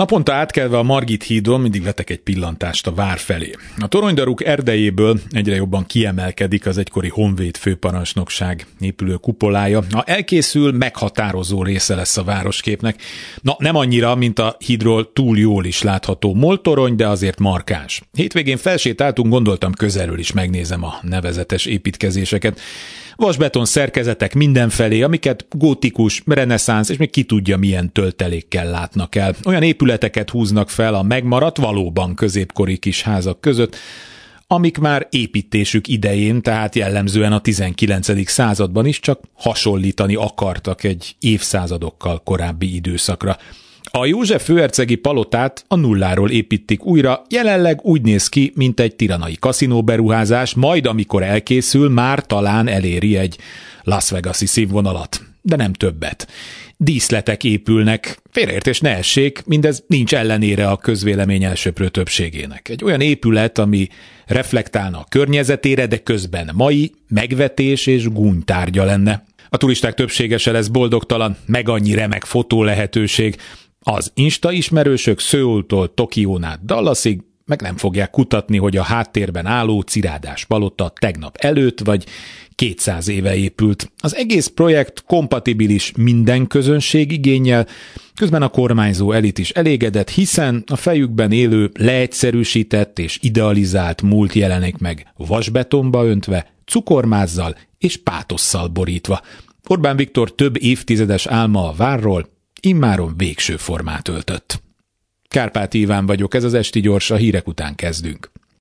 Naponta átkelve a Margit hídon mindig vetek egy pillantást a vár felé. A toronydaruk erdejéből egyre jobban kiemelkedik az egykori honvéd főparancsnokság épülő kupolája. Ha elkészül, meghatározó része lesz a városképnek. Na, nem annyira, mint a hídról túl jól is látható moltorony, de azért markáns. Hétvégén felsétáltunk, gondoltam közelről is megnézem a nevezetes építkezéseket vasbeton szerkezetek mindenfelé, amiket gótikus, reneszánsz és még ki tudja milyen töltelékkel látnak el. Olyan épületeket húznak fel a megmaradt valóban középkori kis házak között, amik már építésük idején, tehát jellemzően a 19. században is csak hasonlítani akartak egy évszázadokkal korábbi időszakra. A József főhercegi palotát a nulláról építik újra, jelenleg úgy néz ki, mint egy tiranai kaszinóberuházás, majd amikor elkészül, már talán eléri egy Las Vegas-i színvonalat, de nem többet. Díszletek épülnek, félreértés ne essék, mindez nincs ellenére a közvélemény elsőprő többségének. Egy olyan épület, ami reflektálna a környezetére, de közben mai, megvetés és gúnytárgya lenne. A turisták többsége se lesz boldogtalan, meg annyi remek fotó lehetőség, az Insta ismerősök Szőultól Tokión át Dallasig meg nem fogják kutatni, hogy a háttérben álló cirádás palota tegnap előtt vagy 200 éve épült. Az egész projekt kompatibilis minden közönség igényel, közben a kormányzó elit is elégedett, hiszen a fejükben élő, leegyszerűsített és idealizált múlt jelenik meg vasbetonba öntve, cukormázzal és pátosszal borítva. Orbán Viktor több évtizedes álma a várról, immáron végső formát öltött. Kárpát Iván vagyok, ez az Esti Gyors, a hírek után kezdünk.